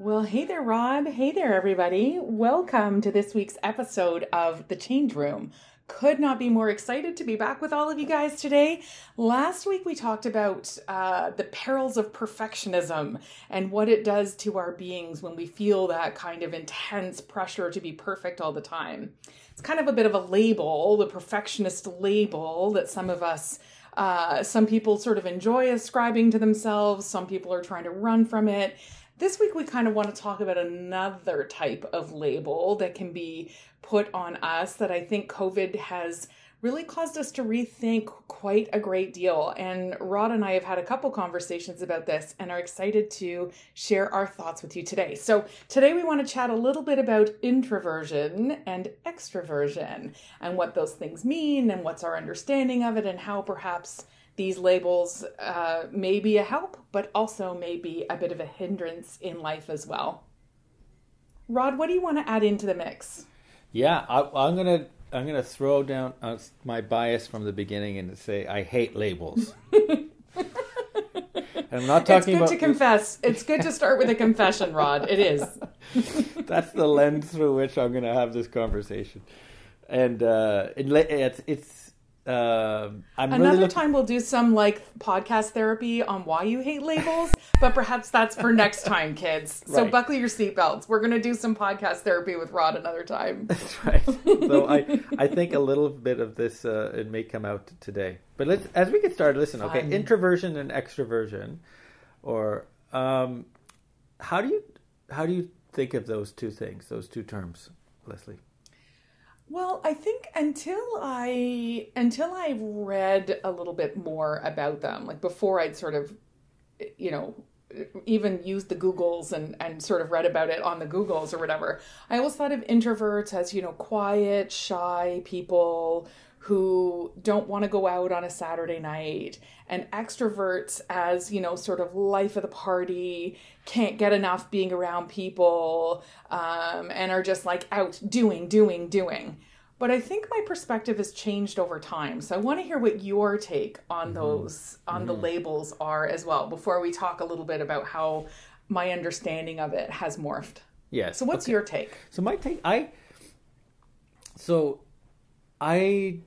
Well, hey there, Rod. Hey there, everybody. Welcome to this week's episode of The Change Room. Could not be more excited to be back with all of you guys today. Last week, we talked about uh, the perils of perfectionism and what it does to our beings when we feel that kind of intense pressure to be perfect all the time. It's kind of a bit of a label, the perfectionist label that some of us uh, some people sort of enjoy ascribing to themselves, some people are trying to run from it. This week, we kind of want to talk about another type of label that can be put on us that I think COVID has really caused us to rethink quite a great deal. And Rod and I have had a couple conversations about this and are excited to share our thoughts with you today. So, today we want to chat a little bit about introversion and extroversion and what those things mean and what's our understanding of it and how perhaps these labels uh, may be a help, but also may be a bit of a hindrance in life as well. Rod, what do you want to add into the mix? Yeah, I, am gonna I'm gonna throw down uh, my bias from the beginning and say I hate labels. I'm not talking. It's good about... to confess. It's good to start with a confession, Rod. It is. That's the lens through which I'm going to have this conversation, and uh, it, it's it's uh, Another really time we'll do some like podcast therapy on why you hate labels, but perhaps that's for next time, kids. So right. buckle your seatbelts. We're going to do some podcast therapy with Rod another time. That's right. so I, I think a little bit of this uh, it may come out today. But let's as we get started. Listen, Fun. okay, introversion and extroversion, or um, how do you how do you think of those two things, those two terms, Lesley? Well, I think until I until I read a little bit more about them, like before I'd sort of, you know, even used the Googles and and sort of read about it on the Googles or whatever. I always thought of introverts as you know quiet, shy people who don't want to go out on a Saturday night, and extroverts as, you know, sort of life of the party, can't get enough being around people, um, and are just like out doing, doing, doing. But I think my perspective has changed over time. So I want to hear what your take on mm-hmm. those, on mm-hmm. the labels are as well, before we talk a little bit about how my understanding of it has morphed. Yes. So what's okay. your take? So my take, I, so I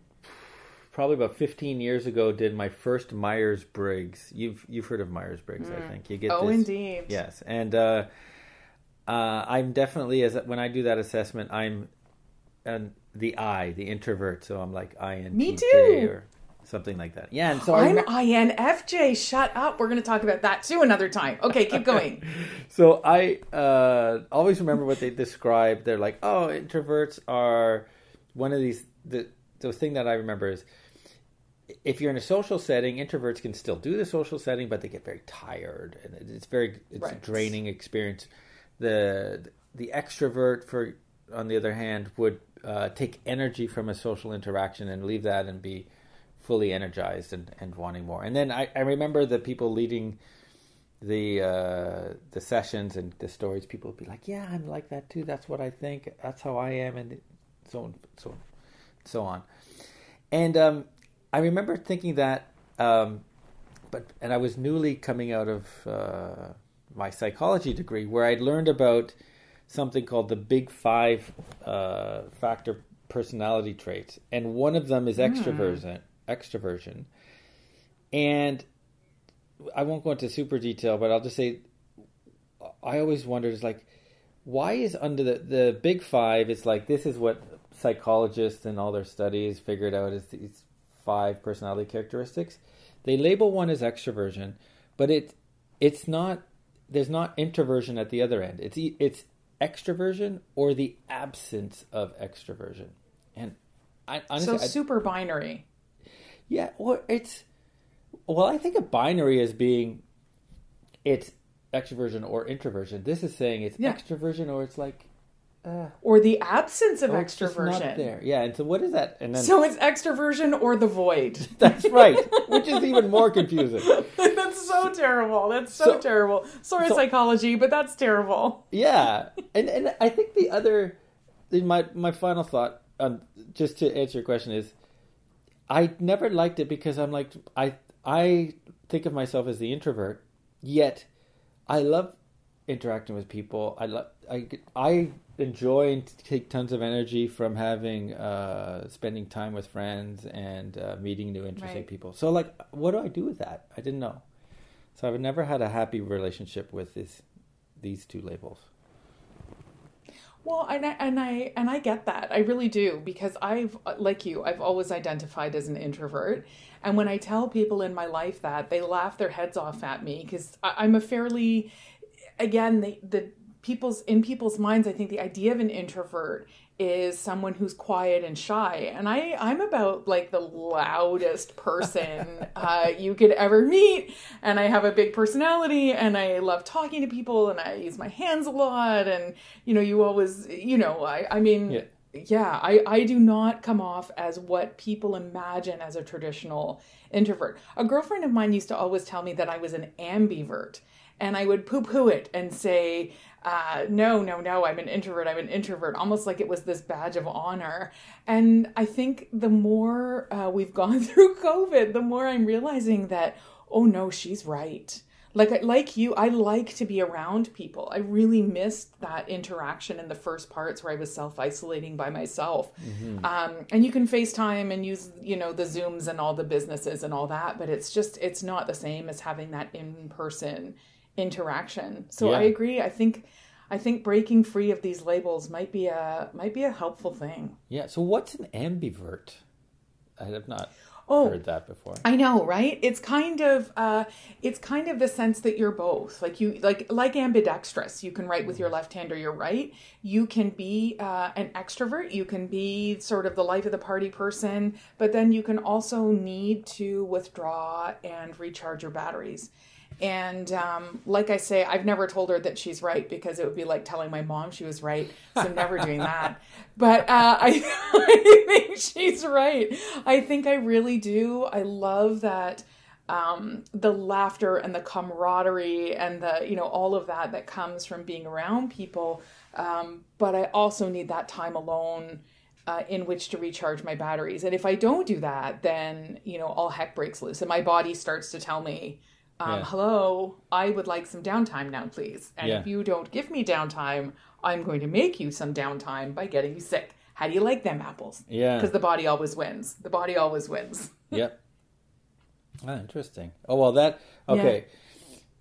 probably about 15 years ago did my first Myers Briggs. You've you've heard of Myers Briggs, mm. I think. You get oh, this, indeed. Yes, and uh, uh, I'm definitely as when I do that assessment, I'm an, the I, the introvert. So I'm like INTJ Me too. or something like that. Yeah, and so I'm I, INFJ. Shut up. We're going to talk about that too another time. Okay, keep going. so I uh, always remember what they describe. They're like, oh, introverts are one of these. The the thing that I remember is if you're in a social setting, introverts can still do the social setting, but they get very tired and it's very it's right. a draining experience. The the extrovert, for on the other hand, would uh, take energy from a social interaction and leave that and be fully energized and, and wanting more. And then I, I remember the people leading the uh, the sessions and the stories. People would be like, "Yeah, I'm like that too. That's what I think. That's how I am," and so on, so on, so on. And um, I remember thinking that, um, but and I was newly coming out of uh, my psychology degree, where I'd learned about something called the Big Five uh, factor personality traits, and one of them is hmm. extroversion. Extroversion, and I won't go into super detail, but I'll just say I always wondered is like why is under the the Big Five? It's like this is what psychologists and all their studies figured out is these five personality characteristics. They label one as extroversion, but it it's not there's not introversion at the other end. It's it's extroversion or the absence of extroversion. And I honestly So super I, binary. Yeah, or it's well, I think a binary as being it's extroversion or introversion. This is saying it's yeah. extroversion or it's like uh, or the absence of oh, extroversion. there, yeah. And so, what is that? And then so it's extroversion or the void. That's right, which is even more confusing. that's so terrible. That's so, so terrible. Sorry, so, psychology, but that's terrible. Yeah, and and I think the other, my my final thought, um, just to answer your question is, I never liked it because I'm like I I think of myself as the introvert, yet I love interacting with people. I lo- I I enjoy and take tons of energy from having uh, spending time with friends and uh, meeting new interesting Right. people. So like, what do I do with that? I didn't know. So I've never had a happy relationship with this these two labels. Well, and I, and I and I get that. I really do because I've like you, I've always identified as an introvert. And when I tell people in my life that, they laugh their heads off at me because I'm a fairly again, the the people's in people's minds, I think the idea of an introvert is someone who's quiet and shy. And I I'm about like the loudest person uh, you could ever meet. And I have a big personality and I love talking to people and I use my hands a lot and you know, you always you know, I I mean Yeah. yeah, I, I do not come off as what people imagine as a traditional introvert. A girlfriend of mine used to always tell me that I was an ambivert, and I would poo poo it and say, uh, no, no, no, I'm an introvert, I'm an introvert, almost like it was this badge of honor. And I think the more uh, we've gone through COVID, the more I'm realizing that, oh no, she's right. Like like you i like to be around people. I really missed that interaction in the first parts where i was self-isolating by myself. Um, and you can facetime and use you know the zooms and all the businesses and all that but it's just it's not the same as having that in-person interaction so i agree i think i think breaking free of these labels might be a might be a helpful thing Yeah. So what's an ambivert? I have not oh heard that before. I know, right? It's kind of uh it's kind of the sense that you're both. Like you like like ambidextrous. You can write with your left hand or your right. You can be uh an extrovert, you can be sort of the life of the party person, but then you can also need to withdraw and recharge your batteries. And um, like I say, I've never told her that she's right because it would be like telling my mom she was right. So I'm never doing that. But uh, I, I think she's right. I think I really do. I love that um, the laughter and the camaraderie and the you know all of that that comes from being around people. Um, but I also need that time alone. Uh, in which to recharge my batteries, and if I don't do that, then you know all heck breaks loose, and my body starts to tell me, um, Yeah. hello, I would like some downtime now, please. And Yeah. if you don't give me downtime, I'm going to make you some downtime by getting you sick. How do you like them apples? Yeah. Because the body always wins. The body always wins. Yep. Ah, interesting. Oh well, that okay.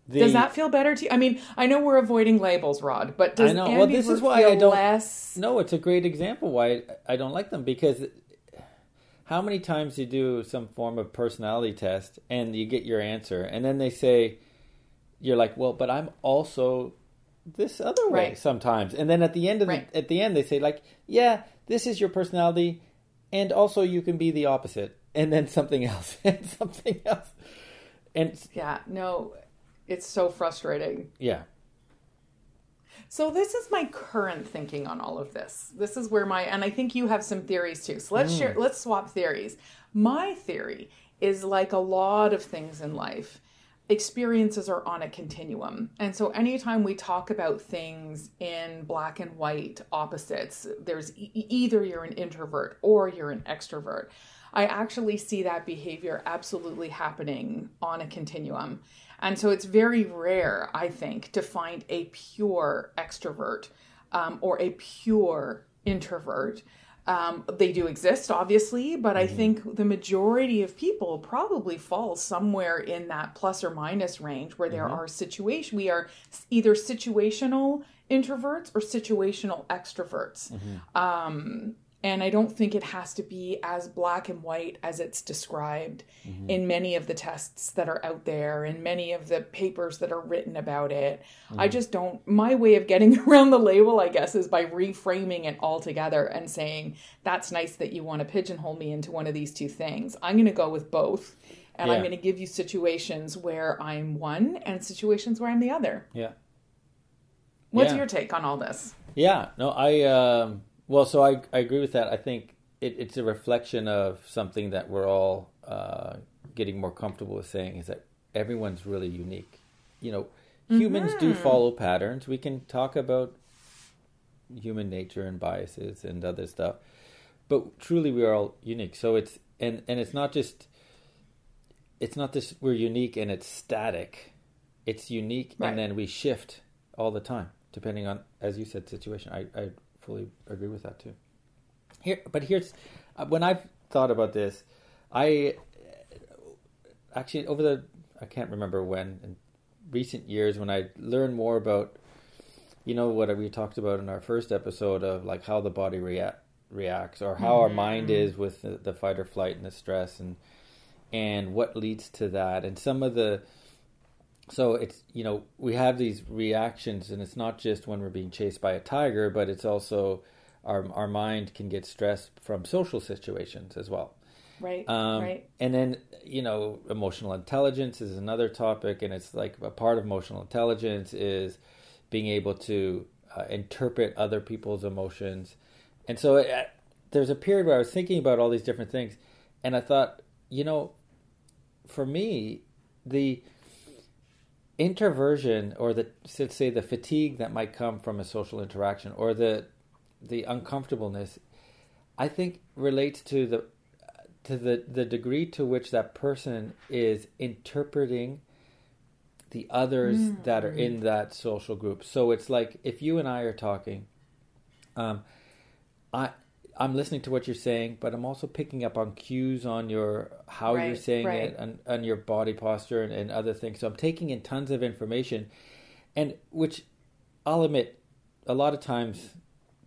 The, Does that feel better to you? I mean, I know we're avoiding labels, Rod, but does I know. Well, this is why I don't- less? No, it's a great example why I don't like them because how many times you do some form of personality test and you get your answer and then they say you're like, well, but I'm also this other way Right. sometimes, and then at the end of Right. the, at the end they say like, yeah, this is your personality, and also you can be the opposite, and then something else and something else, and Yeah, no, it's so frustrating. yeah, So this is my current thinking on all of this. This is where my and I think you have some theories too. So let's mm. share let's swap theories. My theory is like a lot of things in life. Experiences are on a continuum. And so anytime we talk about things in black and white opposites, there's e- either you're an introvert or you're an extrovert. I actually see that behavior absolutely happening on a continuum. And so it's very rare, I think, to find a pure extrovert um, or a pure introvert. Um, they do exist, obviously, but I think the majority of people probably fall somewhere in that plus or minus range where there are situation. We are either situational introverts or situational extroverts. Um, and I don't think it has to be as black and white as it's described in many of the tests that are out there and many of the papers that are written about it. I just don't. My way of getting around the label, I guess, is by reframing it altogether and saying, that's nice that you want to pigeonhole me into one of these two things. I'm going to go with both. And I'm going to give you situations where I'm one and situations where I'm the other. yeah. What's Yeah. your take on all this? Yeah, no, I um, well, so I I agree with that. I think it, it's a reflection of something that we're all uh, getting more comfortable with saying is that everyone's really unique. You know, humans do follow patterns. We can talk about human nature and biases and other stuff, but truly we are all unique. So it's and and it's not just it's not just we're unique and it's static. It's unique Right. and then we shift all the time, depending on, as you said, situation. I, I fully agree with that too. Here, but here's uh, when I've thought about this, I actually over the I can't remember when in recent years when I learned more about, you know, what we talked about in our first episode of like how the body react reacts or how mm-hmm. our mind is with the, the fight or flight and the stress and and what leads to that and some of the so it's you know we have these reactions and it's not just when we're being chased by a tiger but it's also our our mind can get stressed from social situations as well. Right um, right. and then you know emotional intelligence is another topic and it's like a part of emotional intelligence is being able to uh, interpret other people's emotions. And so it, uh, there's a period where I was thinking about all these different things and I thought you know for me the introversion or the let's say the fatigue that might come from a social interaction or the the uncomfortableness I think relates to the to the, the degree to which that person is interpreting the others mm. that are in that social group. So it's like if you and I are talking, um, I I'm listening to what you're saying, but I'm also picking up on cues on your how right, you're saying right. it and, and your body posture and, and other things. So I'm taking in tons of information, and which I'll admit, a lot of times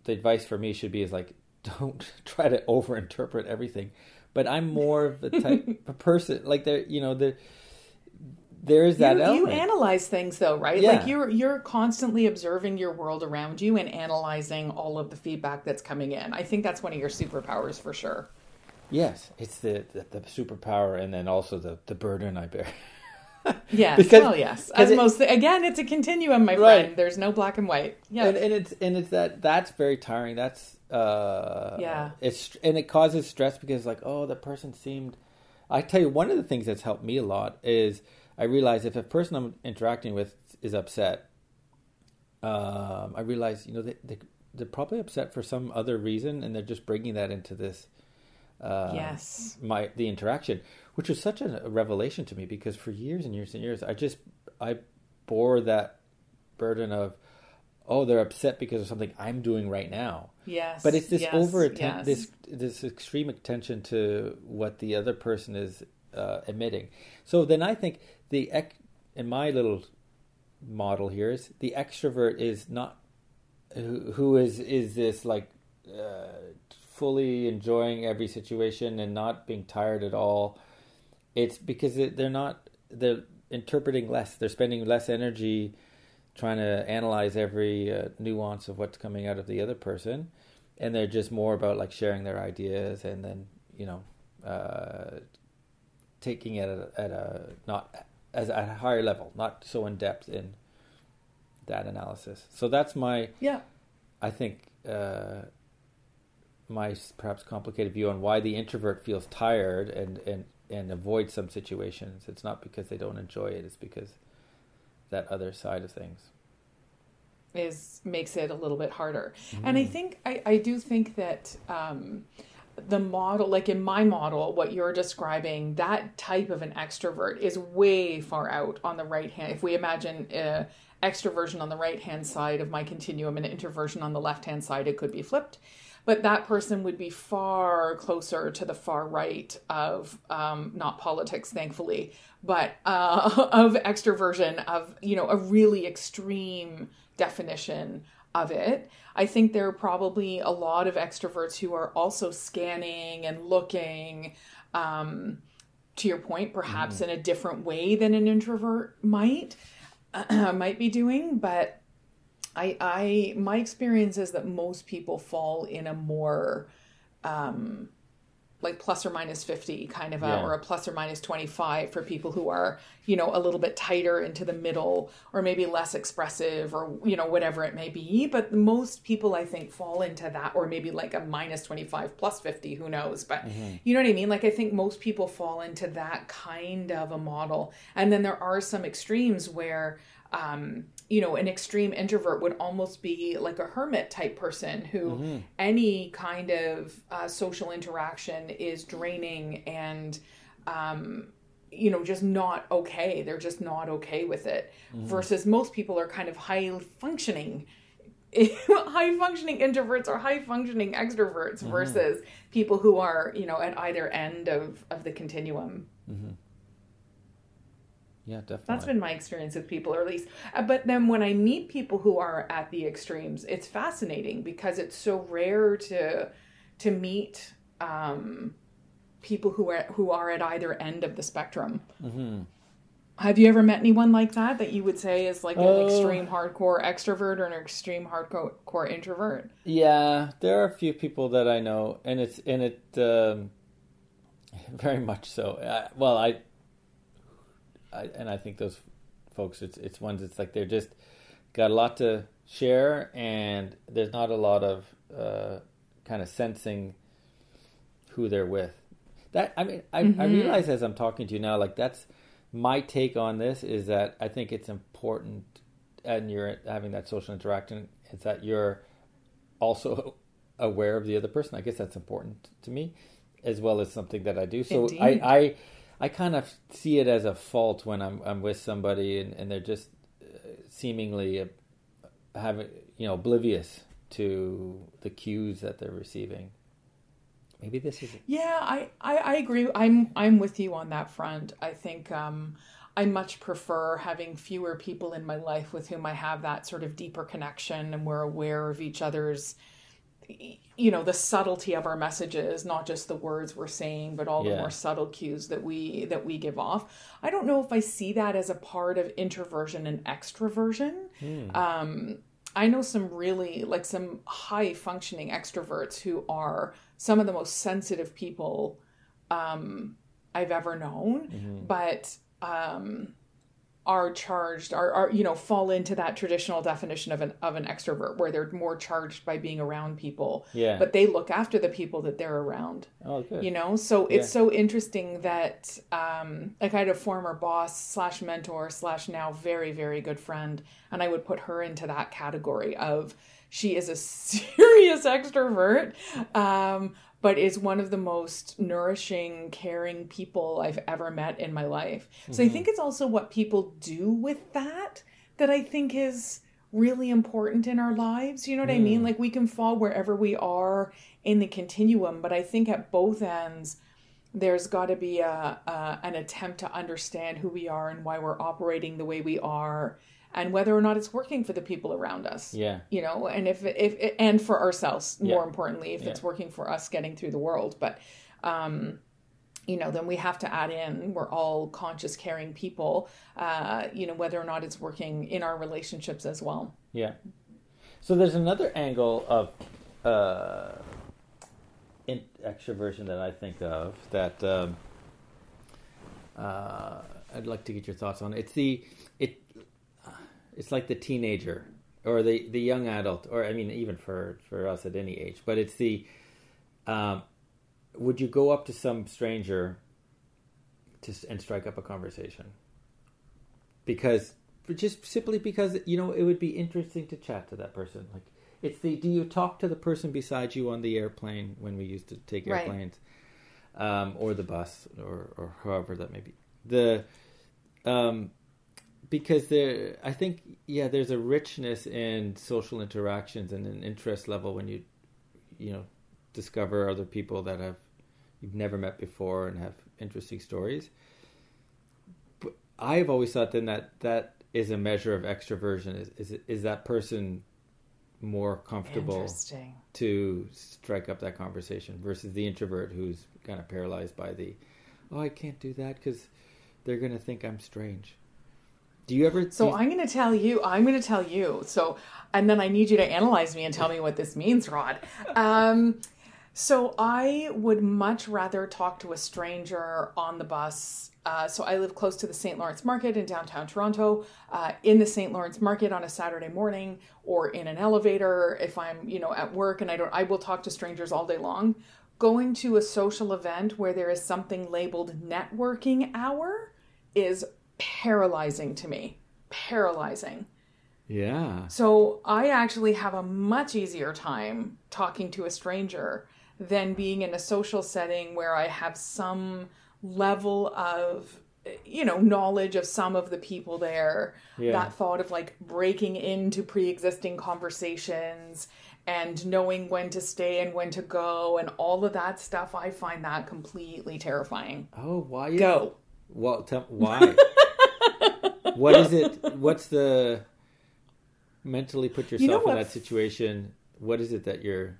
the advice for me should be is like don't try to overinterpret everything but I'm more of the type of person like there, you know, the there is that you, element. you analyze things though, right? Yeah. Like you're you're constantly observing your world around you and analyzing all of the feedback that's coming in. I think that's one of your superpowers for sure. Yes, it's the the, the superpower and then also the the burden I bear. yes, because, well, yes. As it, most again, it's a continuum, my right. friend. There's no black and white. Yeah, and, and it's and it's that that's very tiring. That's uh, yeah. It's and it causes stress because like, oh, the person seemed. I tell you, one of the things that's helped me a lot is I realize if a person I'm interacting with is upset, um, I realize you know they, they they're probably upset for some other reason, and they're just bringing that into this. Uh, yes. My the interaction, which was such a, revelation to me, because for years and years and years, I just I bore that burden of oh, they're upset because of something I'm doing right now. Yes. But it's this yes, over yes. this this extreme attention to what the other person is uh, emitting. So then I think the in my little model here is the extrovert is not who, who is is this like uh, fully enjoying every situation and not being tired at all. It's because they're not they're interpreting less. They're spending less energy trying to analyze every uh, nuance of what's coming out of the other person, and they're just more about like sharing their ideas and then you know uh, taking it at a, at a not as at a higher level, not so in depth in that analysis. So that's my yeah. I think uh, my perhaps complicated view on why the introvert feels tired and and and avoids some situations. It's not because they don't enjoy it; it's because that other side of things is makes it a little bit harder mm. and i think i, I do think that um, the model like in my model what you're describing that type of an extrovert is way far out on the right hand. If we imagine uh, extroversion on the right hand side of my continuum and introversion on the left hand side it could be flipped. But that person would be far closer to the far right of um, not politics, thankfully, but uh, of extroversion, of you know a really extreme definition of it. I think there are probably a lot of extroverts who are also scanning and looking. Um, to your point, perhaps mm. in a different way than an introvert might might be doing, but I, I, my experience is that most people fall in a more, um, like plus or minus 50 kind of a, yeah. or a plus or minus 25 for people who are, you know, a little bit tighter into the middle or maybe less expressive or, you know, whatever it may be. But most people, I think, fall into that or maybe like a minus 25 plus 50, who knows? But mm-hmm. you know what I mean? Like, I think most people fall into that kind of a model. And then there are some extremes where, um, you know, an extreme introvert would almost be like a hermit type person who mm-hmm. any kind of uh, social interaction is draining and, um, you know just not okay. They're just not okay with it. Versus most people are kind of high functioning high functioning introverts or high functioning extroverts versus people who are you know at either end of of the continuum Yeah, definitely. that's been my experience with people or at least uh, but then when i meet people who are at the extremes it's fascinating because it's so rare to to meet um people who are who are at either end of the spectrum have you ever met anyone like that that you would say is like an Oh. extreme hardcore extrovert or an extreme hardcore introvert Yeah, there are a few people that I know, and it's and it um, very much so. I, well, I, I and I think those folks, it's it's ones. It's like they're just got a lot to share, and there's not a lot of uh, kind of sensing who they're with. That I mean, I, I realize as I'm talking to you now, like that's my take on this is that I think it's important, and you're having that social interaction. Is that you're also aware of the other person. I guess that's important to me, as well as something that I do. So Indeed. I, I kind of see it as a fault when I'm I'm with somebody and, and they're just uh, seemingly uh, having you know oblivious to the cues that they're receiving. Maybe this is Yeah, I, I, I agree. I'm I'm with you on that front. I think um, I much prefer having fewer people in my life with whom I have that sort of deeper connection and we're aware of each other's you know the subtlety of our messages not just the words we're saying but all the more subtle cues that we that we give off. I don't know if i see that as a part of introversion and extroversion. Um i know some really like some high functioning extroverts who are some of the most sensitive people um i've ever known. But um are charged are, are you know fall into that traditional definition of an of an extrovert where they're more charged by being around people yeah. but they look after the people that they're around oh, good. you know so it's so interesting that um like i had a former boss slash mentor slash now very very good friend and i would put her into that category of she is a serious extrovert um but is one of the most nourishing caring people i've ever met in my life. So i mm-hmm. think it's also what people do with that that i think is really important in our lives you know what i mean? Mm. Like we can fall wherever we are in the continuum but i think at both ends there's got to be a, a an attempt to understand who we are and why we're operating the way we are and whether or not it's working for the people around us Yeah. you know and if if and for ourselves more importantly if it's working for us getting through the world but um you know then we have to add in we're all conscious caring people uh you know whether or not it's working in our relationships as well Yeah. So there's another angle of uh, in extroversion that I think of that um, uh, I'd like to get your thoughts on. It's the it. It's like the teenager or the the young adult, or I mean, even for for us at any age. But it's the. Um, would you go up to some stranger to and strike up a conversation? Because just simply because you know it would be interesting to chat to that person. Like it's the do you talk to the person beside you on the airplane when we used to take Right. airplanes, um, or the bus or or however that may be. The um, because there, I think yeah, there's a richness in social interactions and an interest level when you you know discover other people that have you've never met before and have interesting stories. But I've always thought then that that is a measure of extroversion. Is is, is that person more comfortable to strike up that conversation versus the introvert who's kind of paralyzed by the oh I can't do that because they're gonna think I'm strange. Do you ever? So you- I'm going to tell you. I'm going to tell you. So, and then I need you to analyze me and tell me what this means, Rod. Um, so I would much rather talk to a stranger on the bus. Uh, so I live close to the St. Lawrence Market in downtown Toronto. Uh, in the St. Lawrence Market on a Saturday morning, or in an elevator if I'm, you know, at work and I don't. I will talk to strangers all day long. Going to a social event where there is something labeled networking hour is paralyzing to me. Paralyzing. yeah. So I actually have a much easier time talking to a stranger than being in a social setting where I have some level of you know knowledge of some of the people there Yeah. that thought of like breaking into pre-existing conversations and knowing when to stay and when to go and all of that stuff i find that completely terrifying Oh, why? Go Well, why? what is it? What's the mentally put yourself know in that situation? What is it that you're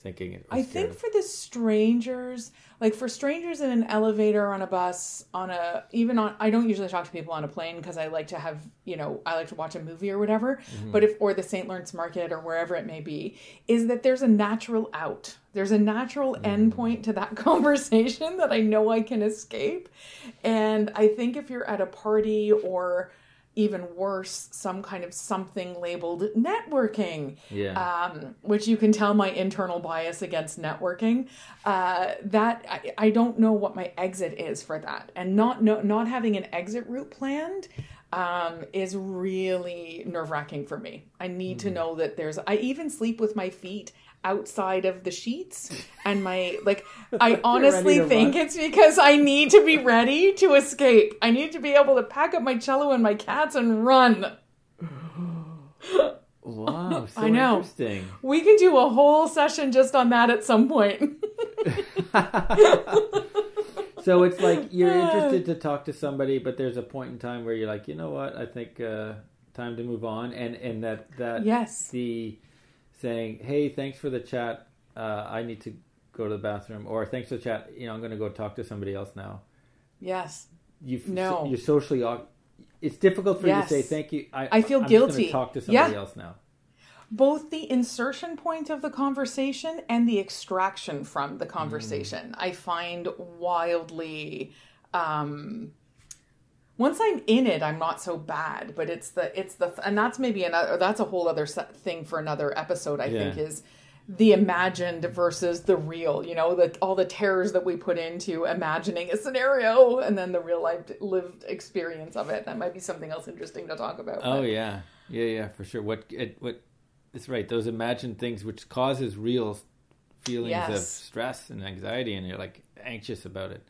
thinking? I think of? for the strangers, like for strangers in an elevator, on a bus, on a even on I don't usually talk to people on a plane because I like to have, you know, I like to watch a movie or whatever. Mm-hmm. But if or the St. Lawrence Market or wherever it may be, is that there's a natural out. There's a natural Mm. endpoint to that conversation that I know I can escape. And I think if you're at a party or even worse, some kind of something labeled networking, yeah, um, which you can tell my internal bias against networking. Uh, that I, I don't know what my exit is for that, and not no, not having an exit route planned um, is really nerve wracking for me. I need to know that there's. I even sleep with my feet outside of the sheets and my like i honestly think run. it's because i need to be ready to escape i need to be able to pack up my cello and my cats and run wow, so I know. interesting. We can do a whole session just on that at some point. So it's like you're interested to talk to somebody, but there's a point in time where you're like, you know what? I think uh, time to move on, and and that that yes. the saying, "Hey, thanks for the chat. Uh, I need to go to the bathroom," or "Thanks for the chat. You know, I'm going to go talk to somebody else now." Yes. You No. you're socially. It's difficult for you to say thank you. I, I feel I'm guilty. talk to somebody Yeah. else now. Both the insertion point of the conversation and the extraction from the conversation, I find wildly um once I'm in it, I'm not so bad, but it's the it's the and that's maybe another that's a whole other thing for another episode. I think is the imagined versus the real. You know, the all the terrors that we put into imagining a scenario and then the real life lived experience of it. That might be something else interesting to talk about. Oh but- yeah, yeah, yeah, for sure. What it what it's right. Those imagined things which causes real feelings of stress and anxiety, and you're like anxious about it.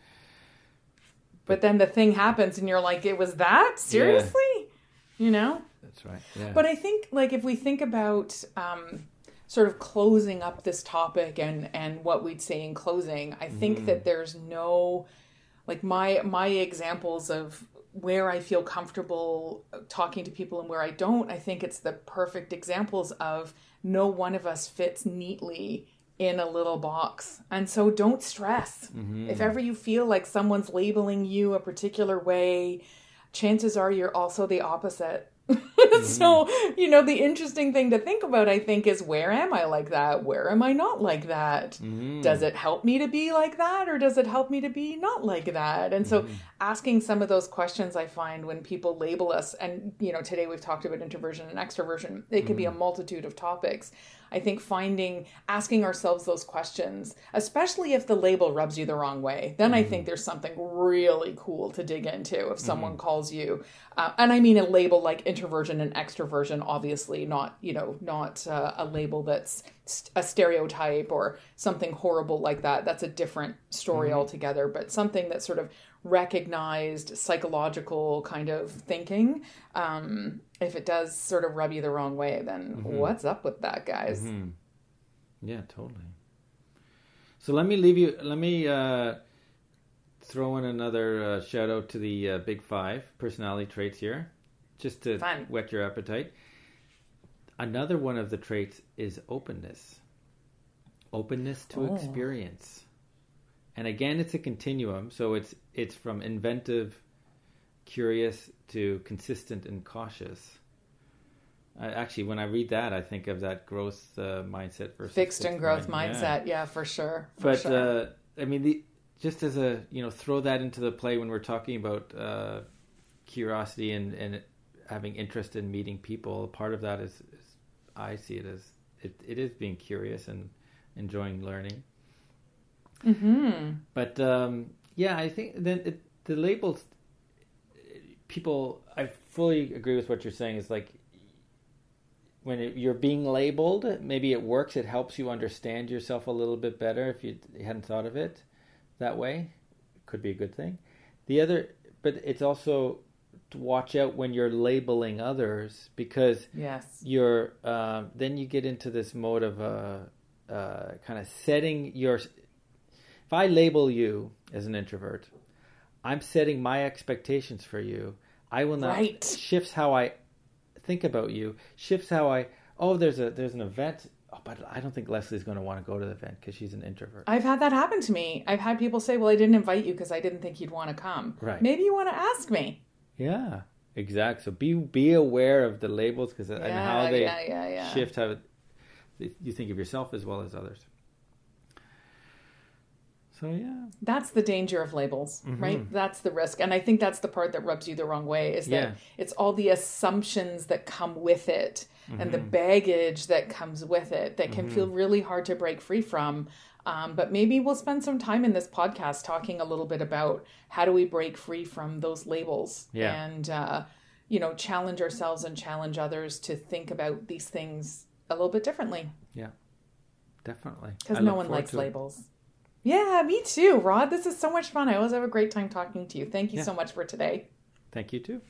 But then the thing happens and you're like, it was that? Seriously? You know? That's right. Yeah. But I think, like, if we think about um, sort of closing up this topic and, and what we'd say in closing, I think that there's no, like, my, my examples of where I feel comfortable talking to people and where I don't, I think it's the perfect examples of no one of us fits neatly in a little box. And so don't stress. Mm-hmm. If ever you feel like someone's labeling you a particular way, chances are you're also the opposite. so, mm-hmm. you know, the interesting thing to think about, I think, is where am I like that? Where am I not like that? Mm-hmm. Does it help me to be like that or does it help me to be not like that? And so, asking some of those questions I find when people label us, and, you know, today we've talked about introversion and extroversion, it could be a multitude of topics. I think finding, asking ourselves those questions, especially if the label rubs you the wrong way, then I think there's something really cool to dig into if someone calls you, uh, and I mean a label like introversion and extroversion, obviously, not, you know, not uh, a label that's st- a stereotype or something horrible like that. That's a different story altogether, but something that sort of recognized psychological kind of thinking. Um, if it does sort of rub you the wrong way, then what's up with that, guys? Yeah, totally. So let me leave you. Let me uh, throw in another uh, shout out to the uh, big five personality traits here, just to Fun. whet your appetite. Another one of the traits is openness. Openness to Oh. experience, and again, it's a continuum. So it's it's from inventive, curious to consistent and cautious. I, actually, when I read that, I think of that growth uh, mindset versus Fixed and growth mind- yeah. mindset, yeah. for sure. For But sure. uh, I mean, the, just as a you know, throw that into the play when we're talking about uh, curiosity and and having interest in meeting people. Part of that is, is I see it as it, it is being curious and enjoying learning. Hmm But um, yeah, I think then it, the labels. People, I fully agree with what you're saying. Is like when it, you're being labeled, maybe it works. It helps you understand yourself a little bit better if you hadn't thought of it that way. It Could be a good thing. The other but it's also to watch out when you're labeling others because Yes. you're um, then you get into this mode of uh, uh, kind of setting your. If I label you as an introvert, I'm setting my expectations for you. I will not Right. shifts how I think about you. Shifts how I. Oh, there's a there's an event. Oh, but I don't think Lesley's going to want to go to the event because she's an introvert. I've had that happen to me. I've had people say, "Well, I didn't invite you because I didn't think you'd want to come." Right. Maybe you want to ask me. Yeah, exactly. So be be aware of the labels because and how they yeah, yeah, yeah. shift how you think of yourself as well as others. So yeah, That's the danger of labels, right? That's the risk. And I think that's the part that rubs you the wrong way is that Yeah. it's all the assumptions that come with it and the baggage that comes with it that can feel really hard to break free from. Um, but maybe we'll spend some time in this podcast talking a little bit about how do we break free from those labels Yeah. and, uh, you know, challenge ourselves and challenge others to think about these things a little bit differently yeah, definitely. because no one likes labels. it. Yeah, me too, Rod. This is so much fun. I always have a great time talking to you. Thank you Yeah. so much for today. Thank you too.